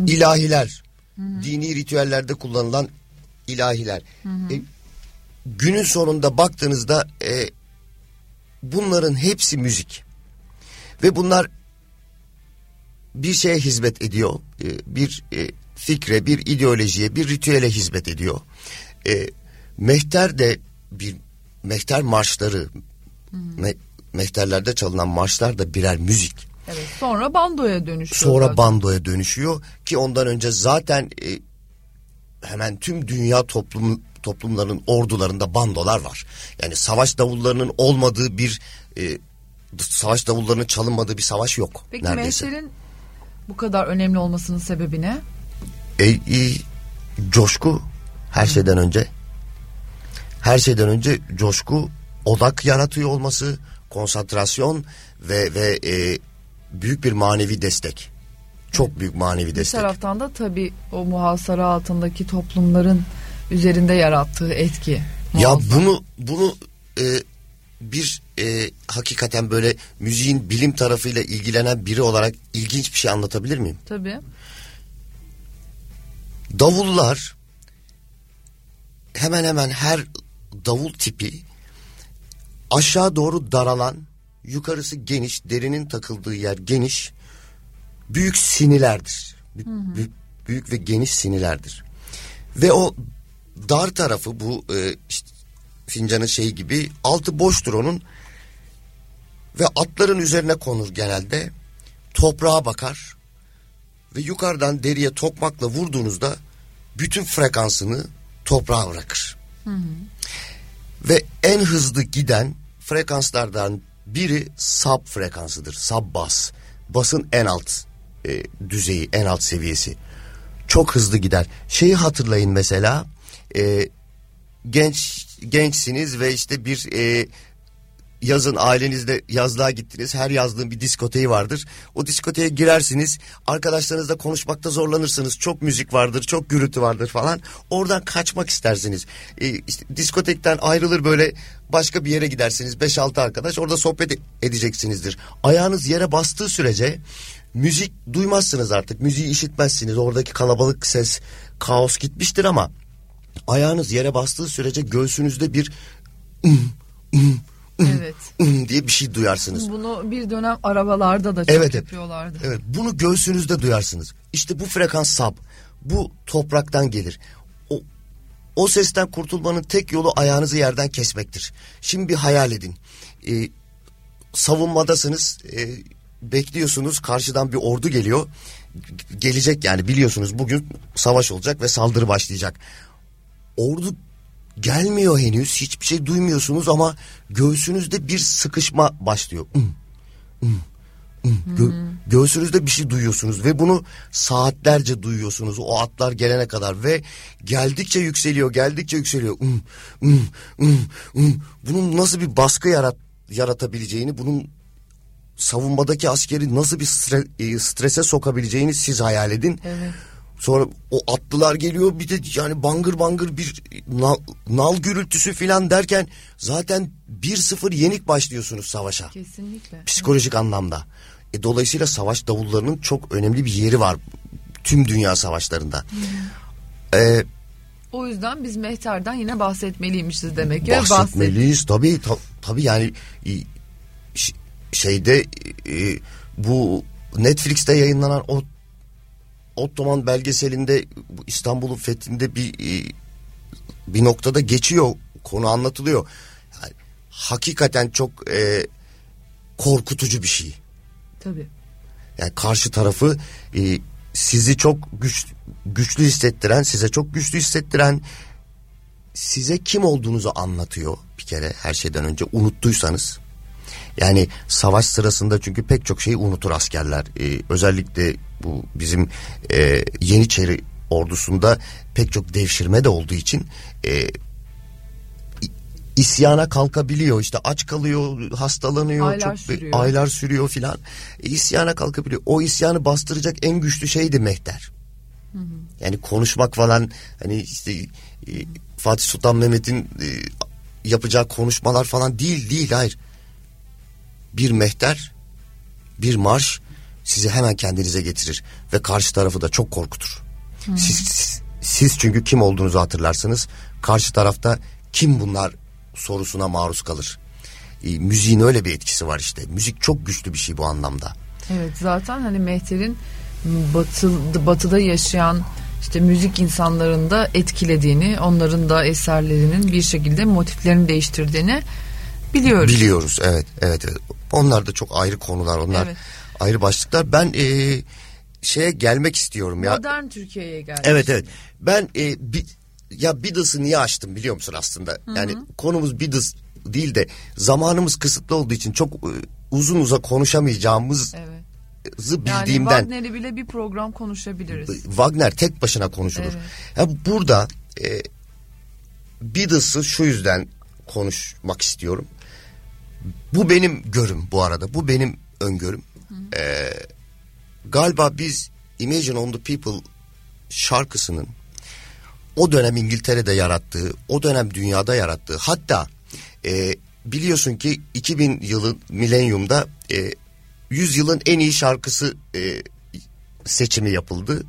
ilahiler, dini ritüellerde kullanılan ilahiler. E, günün sonunda baktığınızda e, bunların hepsi müzik. Ve bunlar bir şeye hizmet ediyor. E, bir e, fikre, bir ideolojiye, bir ritüele hizmet ediyor. E, mehter de bir mehter marşları, me, mehterlerde çalınan marşlar da birer müzik. Evet. Sonra bandoya dönüşüyor. Sonra zaten. bandoya dönüşüyor ki ondan önce zaten e, hemen tüm dünya toplum toplumların ordularında bandolar var. Yani savaş davullarının olmadığı bir e, savaş davullarının çalınmadığı bir savaş yok Peki neredeyse. Mehter'in bu kadar önemli olmasının sebebi ne? E, e, coşku her şeyden önce. Her şeyden önce coşku odak yaratıyor olması, konsantrasyon ve ve e, büyük bir manevi destek. Çok büyük manevi Bir destek. taraftan da tabii o muhasara altındaki toplumların üzerinde yarattığı etki. Ya muazzam. bunu bunu e, bir e, hakikaten böyle müziğin bilim tarafıyla ilgilenen biri olarak ilginç bir şey anlatabilir miyim? Tabii. Davullar hemen hemen her davul tipi aşağı doğru daralan, yukarısı geniş, derinin takıldığı yer geniş, büyük sinilerdir. Bü- büyük, büyük ve geniş sinilerdir. Ve o dar tarafı bu e, işte fincanın şeyi gibi altı boştur onun ve atların üzerine konur genelde. Toprağa bakar ve yukarıdan deriye tokmakla vurduğunuzda bütün frekansını toprağa bırakır. Ve en hızlı giden frekanslardan biri sub frekansıdır. Sub bas. Basın en alt e, düzeyi, en alt seviyesi. Çok hızlı gider. Şeyi hatırlayın mesela e, genç gençsiniz ve işte bir e, yazın ailenizle yazlığa gittiniz. Her yazlığın bir diskoteği vardır. O diskoteye girersiniz. Arkadaşlarınızla konuşmakta zorlanırsınız. Çok müzik vardır, çok gürültü vardır falan. Oradan kaçmak istersiniz. Ee, işte diskotekten ayrılır böyle başka bir yere gidersiniz. 5-6 arkadaş orada sohbet e- edeceksinizdir. Ayağınız yere bastığı sürece müzik duymazsınız artık. Müziği işitmezsiniz. Oradaki kalabalık ses, kaos gitmiştir ama ayağınız yere bastığı sürece göğsünüzde bir Evet. diye bir şey duyarsınız. Bunu bir dönem arabalarda da çok Evet, yapıyorlardı. Evet bunu göğsünüzde duyarsınız. İşte bu frekans sab. Bu topraktan gelir. O, o sesten kurtulmanın tek yolu ayağınızı yerden kesmektir. Şimdi bir hayal edin. Ee, savunmadasınız. Ee, bekliyorsunuz karşıdan bir ordu geliyor. Gelecek yani biliyorsunuz bugün savaş olacak ve saldırı başlayacak. Ordu gelmiyor henüz hiçbir şey duymuyorsunuz ama göğsünüzde bir sıkışma başlıyor. Hmm, hmm, hmm. Gö- göğsünüzde bir şey duyuyorsunuz ve bunu saatlerce duyuyorsunuz o atlar gelene kadar ve geldikçe yükseliyor geldikçe yükseliyor. Hmm, hmm, hmm, hmm. Bunun nasıl bir baskı yarat yaratabileceğini bunun savunmadaki askeri nasıl bir stre- e, strese sokabileceğini siz hayal edin. Evet. Sonra o atlılar geliyor bir de yani bangır bangır bir nal, nal gürültüsü filan derken zaten 1-0 yenik başlıyorsunuz savaşa. Kesinlikle. Psikolojik anlamda. E, dolayısıyla savaş davullarının çok önemli bir yeri var tüm dünya savaşlarında. E, O yüzden biz Mehter'den yine bahsetmeliymişiz demek ki. Bahsetmeliyiz tabii ta- Tabii yani şeyde e, bu Netflix'te yayınlanan o Ottoman belgeselinde bu İstanbul'un fethinde bir e, bir noktada geçiyor konu anlatılıyor. Yani, hakikaten çok e, korkutucu bir şey. Tabii. Yani karşı tarafı e, sizi çok güç, güçlü hissettiren, size çok güçlü hissettiren, size kim olduğunuzu anlatıyor bir kere her şeyden önce unuttuysanız. Yani savaş sırasında çünkü pek çok şeyi unutur askerler. Ee, özellikle bu bizim e, Yeniçeri ordusunda pek çok devşirme de olduğu için e, isyana kalkabiliyor. İşte aç kalıyor hastalanıyor Aylar çok sürüyor. aylar sürüyor filan. E, isyana kalkabiliyor. O isyanı bastıracak en güçlü şey de mehter yani konuşmak falan hani işte e, Fatih Sultan Mehmet'in e, yapacağı konuşmalar falan değil değil hayır. Bir mehter bir marş sizi hemen kendinize getirir ve karşı tarafı da çok korkutur. Siz, siz, siz çünkü kim olduğunuzu hatırlarsınız. Karşı tarafta kim bunlar sorusuna maruz kalır. E, müziğin öyle bir etkisi var işte. Müzik çok güçlü bir şey bu anlamda. Evet zaten hani Mehter'in batı, batıda yaşayan işte müzik insanlarında etkilediğini, onların da eserlerinin bir şekilde motiflerini değiştirdiğini biliyoruz. Biliyoruz evet evet. evet. Onlar da çok ayrı konular onlar Evet. Ayrı başlıklar. Ben e, şeye gelmek istiyorum ya. Modern Türkiye'ye geldi. Evet evet. Ben e, bi, ya Beatles'ı niye açtım biliyor musun aslında? Yani konumuz Beatles değil de zamanımız kısıtlı olduğu için çok e, uzun uza konuşamayacağımızı Evet. Yani bildiğimden Wagner'i bile bir program konuşabiliriz. Wagner tek başına konuşulur. Evet. Ya burada e, Beatles'ı şu yüzden konuşmak istiyorum. Bu benim görüm bu arada. Bu benim öngörüm. E, galiba biz Imagine on the People şarkısının o dönem İngiltere'de yarattığı, o dönem dünyada yarattığı hatta e, biliyorsun ki 2000 yılın milenyumda e, 100 yılın en iyi şarkısı e, seçimi yapıldı.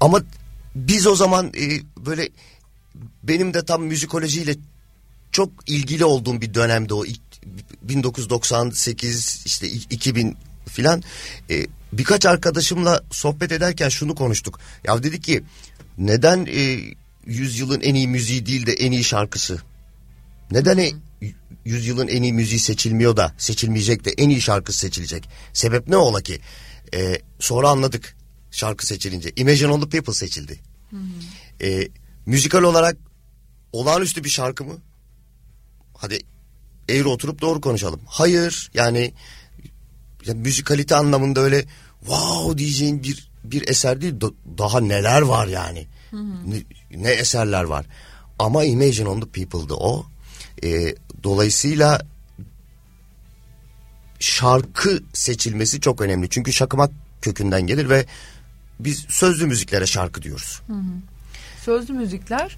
Ama biz o zaman e, böyle benim de tam müzikolojiyle çok ilgili olduğum bir dönemde o 1998 işte 2000 filan e, birkaç arkadaşımla sohbet ederken şunu konuştuk. Ya dedik ki neden e, 100 yılın en iyi müziği değil de en iyi şarkısı? Neden e, 100 yılın en iyi müziği seçilmiyor da seçilmeyecek de en iyi şarkısı seçilecek? Sebep ne ola ki? E, sonra anladık şarkı seçilince. Imagine All the People seçildi. E, müzikal olarak olağanüstü bir şarkı mı? Hadi eğri oturup doğru konuşalım. Hayır yani ya müzikalite anlamında öyle wow diyeceğin bir bir eser değil Da- daha neler var yani? Ne, ne eserler var? Ama Imagine on the People'dı o. Ee, dolayısıyla şarkı seçilmesi çok önemli. Çünkü şakımak kökünden gelir ve biz sözlü müziklere şarkı diyoruz. Sözlü müzikler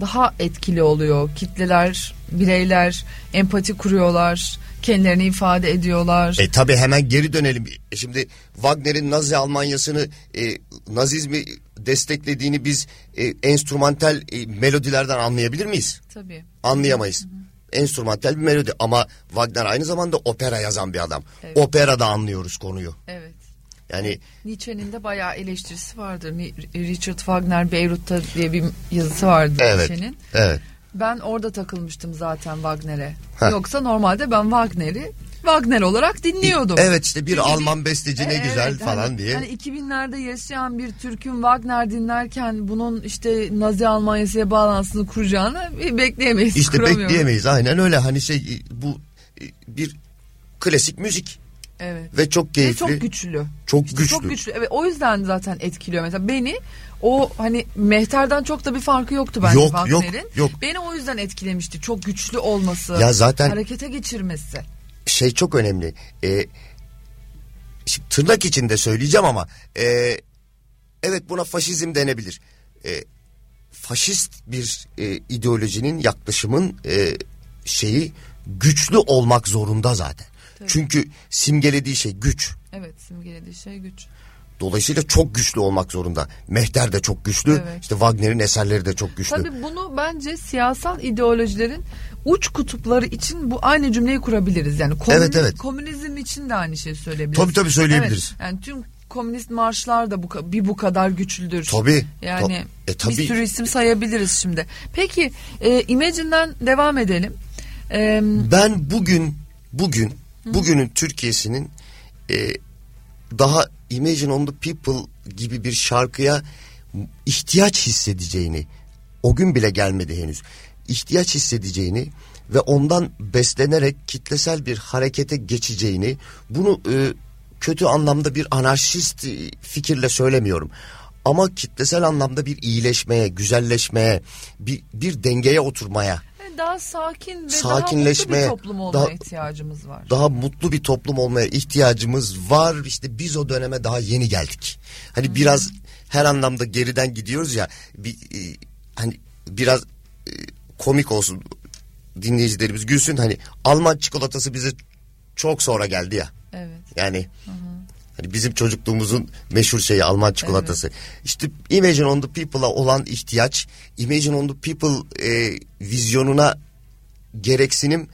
daha etkili oluyor. Kitleler, bireyler empati kuruyorlar, kendilerini ifade ediyorlar. E tabi hemen geri dönelim. E, Şimdi Wagner'in Nazi Almanyası'nı e, Nazizmi desteklediğini biz e, enstrümantal e, melodilerden anlayabilir miyiz? Tabii. Anlayamayız. Enstrümantal bir melodi ama Wagner aynı zamanda opera yazan bir adam. Evet. Operada anlıyoruz konuyu. Evet. Yani Nietzsche'nin de bayağı eleştirisi vardır. Ni- Richard Wagner Beyrut'ta diye bir yazısı vardı evet. Nietzsche'nin. Evet. Ben orada takılmıştım zaten Wagner'e. Yoksa normalde ben Wagner'i Wagner olarak dinliyordum. Evet işte bir Çünkü Alman besteci ne Evet, güzel falan hani, diye. Hani 2000'lerde yaşayan bir Türk'ün Wagner dinlerken bunun işte Nazi Almanya'sıya bağlantısını kuracağını bekleyemeyiz. işte bekleyemeyiz aynen öyle hani şey bu e, bir klasik müzik Evet. ve çok Ve keyifli. çok güçlü. Çok İşte güçlü. Çok güçlü. Evet o yüzden zaten etkiliyor. Mesela beni o hani Mehter'den çok da bir farkı yoktu bence Yok, yok, yok. Beni o yüzden etkilemişti. Çok güçlü olması. Ya zaten- Harekete geçirmesi. şey çok önemli. Ee, şimdi tırnak içinde söyleyeceğim ama e, evet buna faşizm denebilir. E, faşist bir e, ideolojinin yaklaşımın e, şeyi güçlü olmak zorunda zaten. Çünkü simgelediği şey güç. Evet simgelediği şey güç. Dolayısıyla çok güçlü olmak zorunda. Mehter de çok güçlü. Evet. İşte Wagner'in eserleri de çok güçlü. Tabii bunu bence siyasal ideolojilerin uç kutupları için bu aynı cümleyi kurabiliriz. Yani komünizm, Evet, evet. komünizm için de aynı şeyi söyleyebiliriz. Tabii, tabii, söyleyebiliriz. Evet, yani tüm komünist marşlar da bu bir bu kadar güçlüdür. Tabii. Yani Ta- e, tabii. bir sürü isim sayabiliriz şimdi. Peki e, Imagine'den devam edelim. E, Ben bugün bugün bugünün Türkiye'sinin e, daha Imagine on the People gibi bir şarkıya ihtiyaç hissedeceğini o gün bile gelmedi henüz. ihtiyaç hissedeceğini ve ondan beslenerek kitlesel bir harekete geçeceğini bunu e, kötü anlamda bir anarşist e, fikirle söylemiyorum. Ama kitlesel anlamda bir iyileşmeye, güzelleşmeye, bir, bir dengeye oturmaya daha sakin ve Sakinleşmeye, daha mutlu bir toplum olmaya daha- ihtiyacımız var. daha mutlu bir toplum olmaya ihtiyacımız var. İşte biz o döneme daha yeni geldik. Hani biraz her anlamda geriden gidiyoruz ya. Bir, e, hani biraz e, komik olsun dinleyicilerimiz gülsün. Hani Alman çikolatası bize çok sonra geldi ya. Evet. Yani hani bizim çocukluğumuzun meşhur şeyi Alman çikolatası. İşte Imagine on the People'a olan ihtiyaç, Imagine on the People e, vizyonuna gereksinim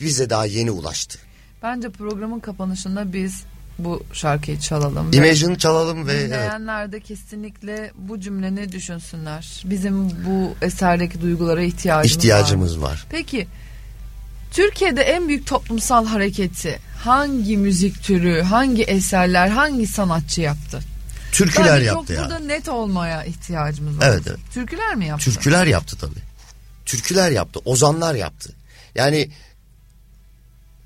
bize daha yeni ulaştı. Bence programın kapanışında biz bu şarkıyı çalalım. ve Imagine çalalım ve evet. Dinleyenler de kesinlikle bu cümleni düşünsünler. Bizim bu eserdeki duygulara ihtiyacımız, ihtiyacımız var. var. Peki Türkiye'de en büyük toplumsal hareketi hangi müzik türü, hangi eserler, hangi sanatçı yaptı? Türküler Bence yaptı çok ya. burada net olmaya ihtiyacımız var. Evet, evet. Türküler mi yaptı? Türküler yaptı tabii. Türküler yaptı, ozanlar yaptı. Yani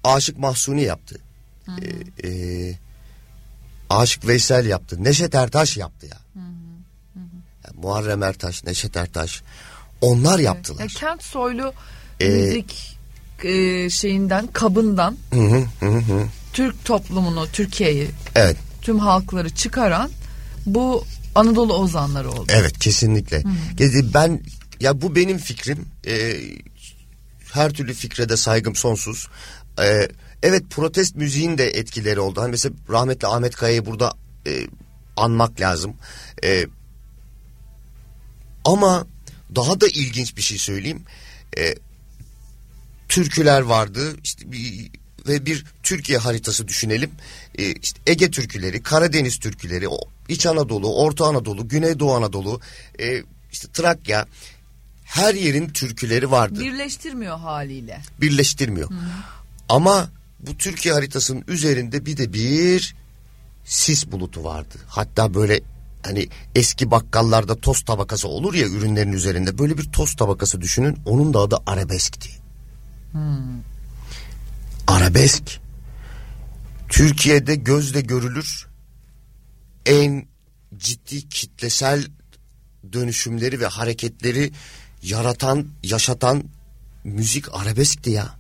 Aşık Mahsuni yaptı. Ee, e, Aşık Veysel yaptı. Neşet Ertaş yaptı ya. Ya Muharrem Ertaş, Neşet Ertaş. Onlar yaptılar. Ya kent soylu Ee, müzik e, şeyinden, kabından Hı hı, hı hı. Türk toplumunu, Türkiye'yi, Evet, tüm halkları çıkaran bu Anadolu ozanları oldu. evet kesinlikle. Gezi- Ben ya bu benim fikrim. Ee, her türlü fikre de saygım sonsuz. Ee, evet protest müziğin de etkileri oldu. Hani mesela rahmetli Ahmet Kaya'yı burada e, anmak lazım. Ee, ama daha da ilginç bir şey söyleyeyim. Ee, türküler vardı işte bir, ve bir Türkiye haritası düşünelim. Ee, işte Ege türküleri, Karadeniz türküleri, İç Anadolu, Orta Anadolu, Güneydoğu Anadolu, e, işte Trakya her yerin türküleri vardı. Birleştirmiyor haliyle. Birleştirmiyor. Ama bu Türkiye haritasının üzerinde bir de bir sis bulutu vardı. Hatta böyle hani eski bakkallarda toz tabakası olur ya ürünlerin üzerinde böyle bir toz tabakası düşünün. Onun da adı arabeskti. Arabesk Türkiye'de gözle görülür en ciddi kitlesel dönüşümleri ve hareketleri yaratan, yaşatan müzik arabeskti ya.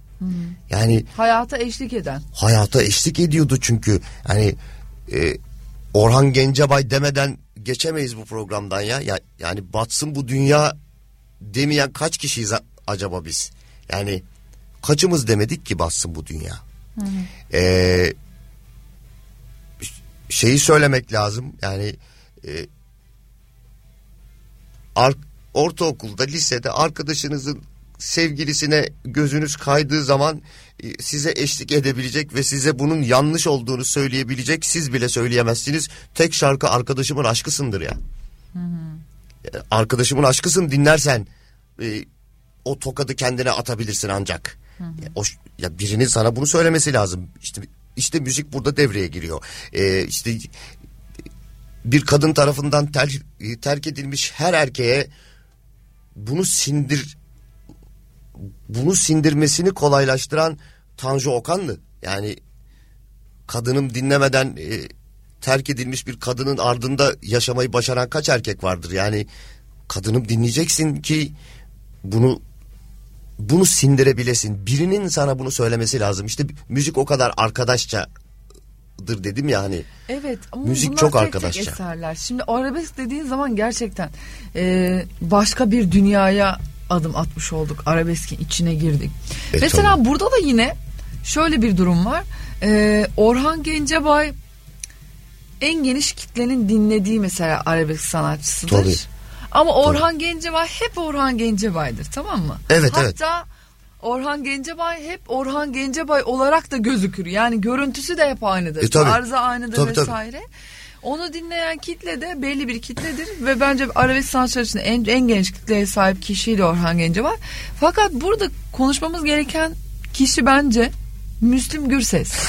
Yani Hayata eşlik eden. hayata eşlik ediyordu çünkü. Hani e, Orhan Gencebay demeden geçemeyiz bu programdan ya. ya. Yani batsın bu dünya demeyen kaç kişiyiz acaba biz? Yani kaçımız demedik ki batsın bu dünya? Ee, şeyi söylemek lazım yani e, ar- ortaokulda lisede arkadaşınızın sevgilisine gözünüz kaydığı zaman e, size eşlik edebilecek ve size bunun yanlış olduğunu söyleyebilecek siz bile söyleyemezsiniz. Tek şarkı arkadaşımın aşkısındır ya. E, Arkadaşımın aşkısın dinlersen e, o tokadı kendine atabilirsin ancak. Ya, o, ş- ya birinin sana bunu söylemesi lazım. İşte işte müzik burada devreye giriyor. E, işte bir kadın tarafından ter- terk edilmiş her erkeğe bunu sindir bunu sindirmesini kolaylaştıran Tanju Okanlı. Yani kadınım dinlemeden e, terk edilmiş bir kadının ardında yaşamayı başaran kaç erkek vardır? Yani kadınım dinleyeceksin ki bunu bunu sindirebilesin. Birinin sana bunu söylemesi lazım. İşte müzik o kadar arkadaşçadır dedim ya hani. Evet ama Müzik çok tek arkadaşça. tek eserler. Şimdi arabesk dediğin zaman gerçekten e, başka bir dünyaya adım atmış olduk. Arabeskin içine girdik. E, Mesela tabii. burada da yine şöyle bir durum var. E, Orhan Gencebay en geniş kitlenin dinlediği mesela arabesk sanatçısıdır. Tabii. Ama Orhan Gencebay hep Orhan Gencebay'dır tamam mı? Evet, Hatta evet. Orhan Gencebay hep Orhan Gencebay olarak da gözükür. Yani görüntüsü de hep aynıdır. E, tabii. Tarzı aynıdır Tabii, tabii. vesaire. Onu dinleyen kitle de belli bir kitledir ve bence arabesk sanatçılar için en, en geniş kitleye sahip kişiydi Orhan Gencebay. Fakat burada konuşmamız gereken kişi bence Müslüm Gürses. *laughs*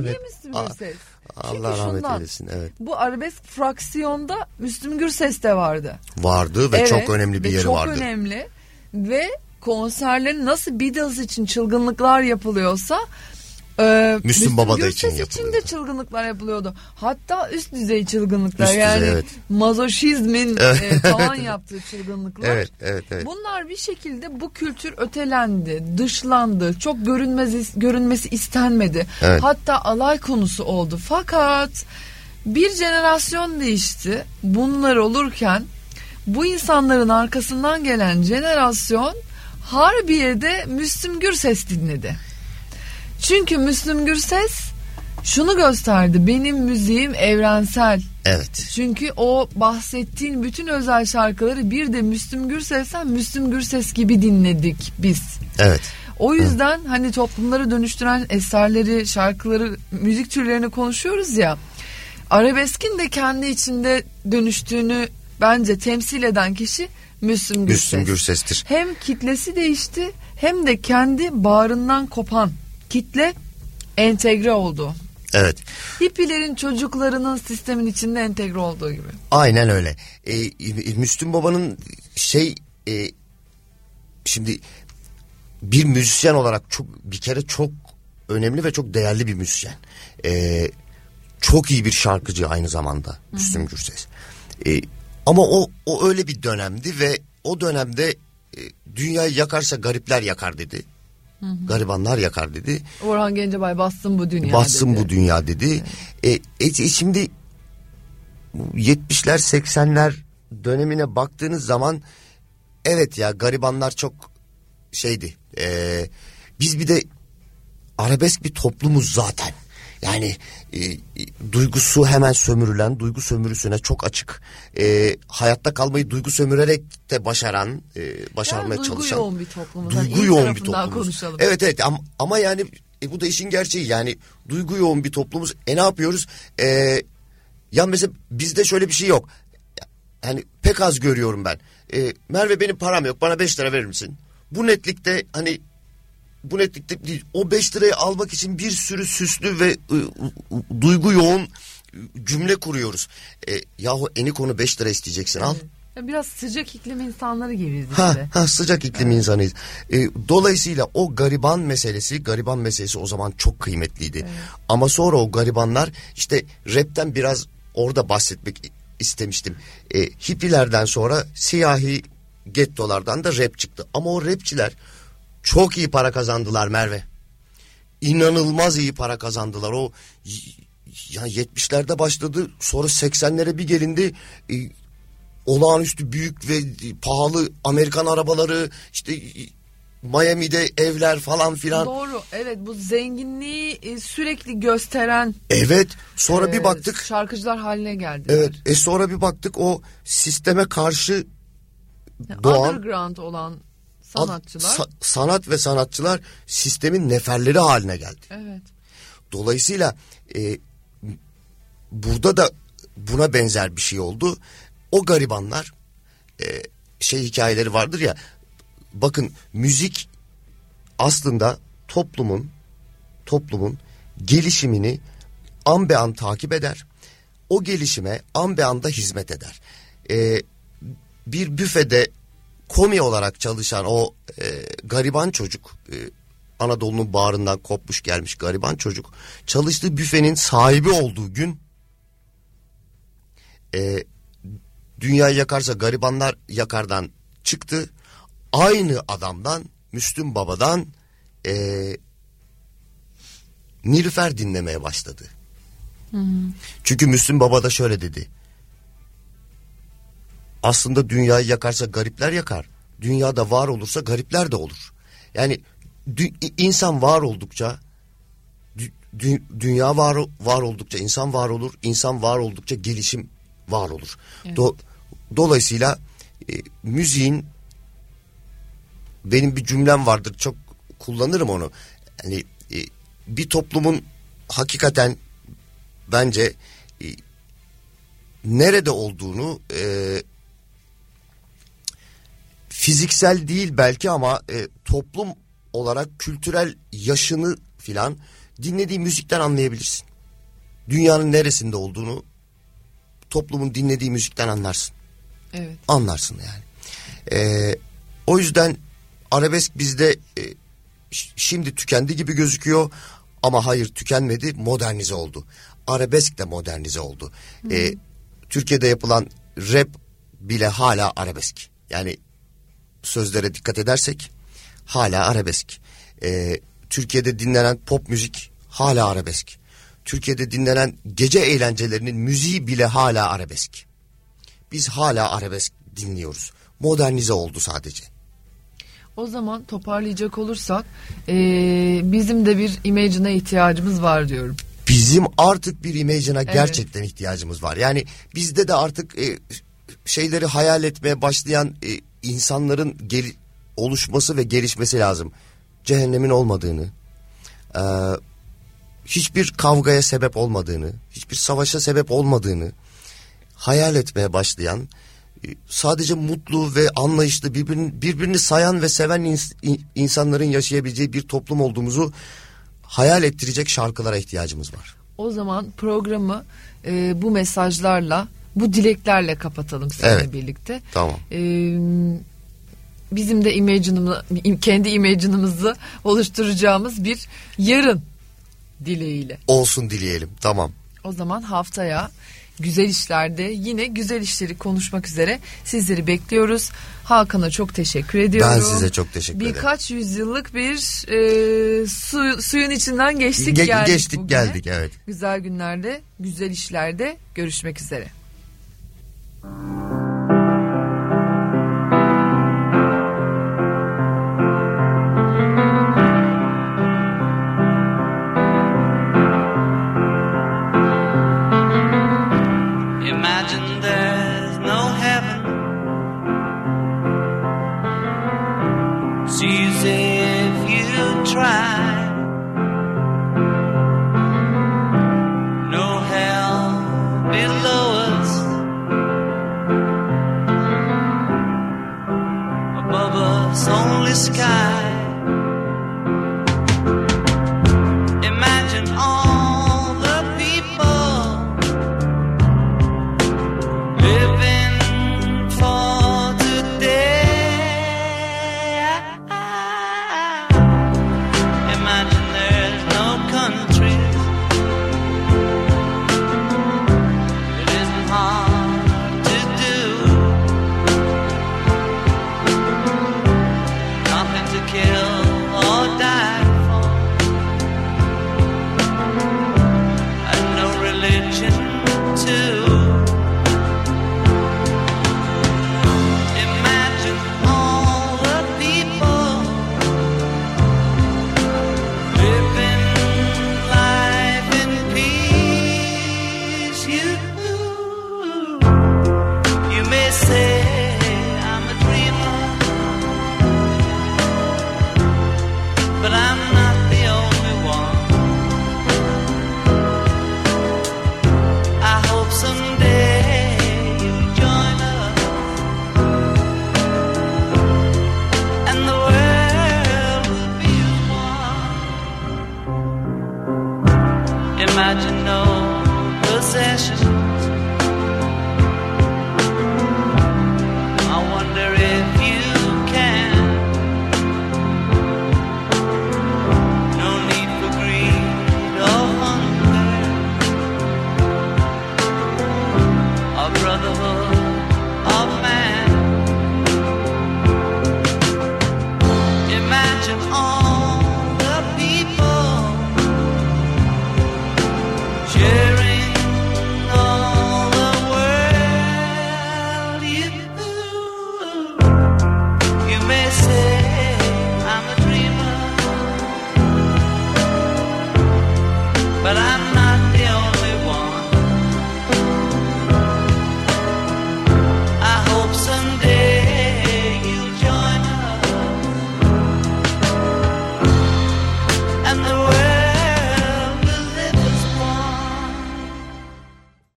Niye Müslüm Aa, Gürses? Allah Çünkü rahmet şundan, eylesin. Evet. Bu arabesk fraksiyonda Müslüm Gürses de vardı. Vardı ve Evet, çok önemli bir yeri çok vardı. Çok önemli ve konserlerin nasıl Beatles için çılgınlıklar yapılıyorsa e, Müslüm Baba da için Gürses için de yapılıyordu. çılgınlıklar yapılıyordu. Hatta üst düzey çılgınlıklar Üst düzey, yani evet. mazoşizmin *laughs* e, tavan yaptığı çılgınlıklar. Evet, evet, evet. Bunlar bir şekilde bu kültür ötelendi, dışlandı. Çok görünmez görünmesi istenmedi. Evet. Hatta alay konusu oldu. Fakat bir jenerasyon değişti. Bunlar olurken bu insanların arkasından gelen jenerasyon Harbiye'de Müslüm Gürses dinledi. Çünkü Müslüm Gürses şunu gösterdi. Benim müziğim evrensel. Evet. Çünkü o bahsettiğin bütün özel şarkıları bir de Müslüm Gürses'ten Müslüm Gürses gibi dinledik biz. Evet. O yüzden hani toplumları dönüştüren eserleri, şarkıları, müzik türlerini konuşuyoruz ya. Arabeskin de kendi içinde dönüştüğünü bence temsil eden kişi Müslüm Gürses. Müslüm Gürses'tir. Hem kitlesi değişti hem de kendi bağrından kopan kitle entegre oldu. Evet. Hippilerin çocuklarının sistemin içinde entegre olduğu gibi. Aynen öyle. Ee, Müslüm Baba'nın şey e, şimdi bir müzisyen olarak çok bir kere çok önemli ve çok değerli bir müzisyen. Ee, çok iyi bir şarkıcı aynı zamanda Müslüm Gürses. Ee, ama o o öyle bir dönemdi ve o dönemde e, dünyayı yakarsa garipler yakar dedi. Garibanlar yakar dedi. Orhan Gencebay bassın bu dünya Bassın dedi. bu dünya dedi. E, e, e, şimdi 70'ler 80'ler dönemine baktığınız zaman evet ya garibanlar çok şeydi. E, biz bir de arabesk bir toplumuz zaten. Yani e, e, duygusu hemen sömürülen, duygu sömürüsüne çok açık. E, hayatta kalmayı duygu sömürerek de başaran, e, başarmaya Yani duygu çalışan. yoğun bir toplumuz. Duygu iyi yoğun bir toplumuz. konuşalım. Evet evet ama, ama yani e, bu da işin gerçeği. Yani duygu yoğun bir toplumuz. E ne yapıyoruz? E, ya mesela bizde şöyle bir şey yok. Yani pek az görüyorum ben. E, Merve benim param yok bana 5 lira verir misin? Bu netlikte hani bu netlikte değil. O 5 lirayı almak için bir sürü süslü ve ı, duygu yoğun cümle kuruyoruz. E, yahu eni konu 5 lira isteyeceksin al. Biraz sıcak iklim insanları gibiyiz Ha, ha sıcak iklim insanıyız. E, dolayısıyla o gariban meselesi, gariban meselesi o zaman çok kıymetliydi. Ama sonra o garibanlar işte rapten biraz orada bahsetmek istemiştim. E, hippilerden sonra siyahi gettolardan da rap çıktı. Ama o rapçiler çok iyi para kazandılar Merve. İnanılmaz iyi para kazandılar. O ya 70'lerde başladı sonra 80'lere bir gelindi. E, olağanüstü büyük ve pahalı Amerikan arabaları işte Miami'de evler falan filan. Doğru evet bu zenginliği e, sürekli gösteren Evet sonra e, bir baktık şarkıcılar haline geldiler. evet e sonra bir baktık o sisteme karşı Yani doğan Underground olan sanatçılar. sa- sanat ve sanatçılar sistemin neferleri haline geldi. evet. Dolayısıyla e, burada da buna benzer bir şey oldu. O garibanlar e, şey hikayeleri vardır ya bakın müzik aslında toplumun toplumun gelişimini an be an takip eder. O gelişime an be anda hizmet eder. E, bir büfede komi olarak çalışan o e, gariban çocuk e, Anadolu'nun bağrından kopmuş gelmiş gariban çocuk çalıştığı büfenin sahibi olduğu gün e, dünyayı yakarsa garibanlar yakardan çıktı aynı adamdan Müslüm Baba'dan e, Nilüfer dinlemeye başladı. Çünkü Müslüm Baba da şöyle dedi. Aslında dünyayı yakarsa garipler yakar. Dünyada var olursa garipler de olur. Yani insan var oldukça dü- dü- dünya var var oldukça insan var olur. İnsan var oldukça gelişim var olur. Do- dolayısıyla e, müziğin benim bir cümlem vardır çok kullanırım onu. Yani e, bir toplumun hakikaten bence e, nerede olduğunu e, fiziksel değil belki ama e, toplum olarak kültürel yaşını filan dinlediği müzikten anlayabilirsin. Dünyanın neresinde olduğunu toplumun dinlediği müzikten anlarsın. Evet. Anlarsın yani. Ee, o yüzden arabesk bizde e, şimdi tükendi gibi gözüküyor ama hayır tükenmedi modernize oldu. Arabesk de modernize oldu. Ee, Türkiye'de yapılan rap bile hala arabesk. Yani sözlere dikkat edersek hala arabesk. Ee, Türkiye'de dinlenen pop müzik hala arabesk. Türkiye'de dinlenen gece eğlencelerinin müziği bile hala arabesk. Biz hala arabesk dinliyoruz. Modernize oldu sadece. O zaman toparlayacak olursak ee, bizim de bir image'ına ihtiyacımız var diyorum. Bizim artık bir image'ına evet. gerçekten ihtiyacımız var. Yani bizde de artık e, şeyleri hayal etmeye başlayan e, insanların gel oluşması ve gelişmesi lazım. Cehennemin olmadığını, e, hiçbir kavgaya sebep olmadığını, hiçbir savaşa sebep olmadığını hayal etmeye başlayan, e, sadece mutlu ve anlayışlı birbirini, birbirini sayan ve seven ins insanların yaşayabileceği bir toplum olduğumuzu hayal ettirecek şarkılara ihtiyacımız var. O zaman programı e, bu mesajlarla, bu dileklerle kapatalım seninle evet. birlikte. Tamam. E, bizim de imagine'ımı, kendi imagine'ımızı oluşturacağımız bir yarın dileğiyle. Olsun dileyelim tamam. O zaman haftaya güzel işlerde yine güzel işleri konuşmak üzere sizleri bekliyoruz. Hakan'a çok teşekkür ediyorum. Ben size çok teşekkür ederim. Birkaç yüzyıllık bir e, su, suyun içinden geçtik Ge- geldik Geçtik bugüne. geldik evet. Güzel günlerde, güzel işlerde görüşmek üzere. İmagine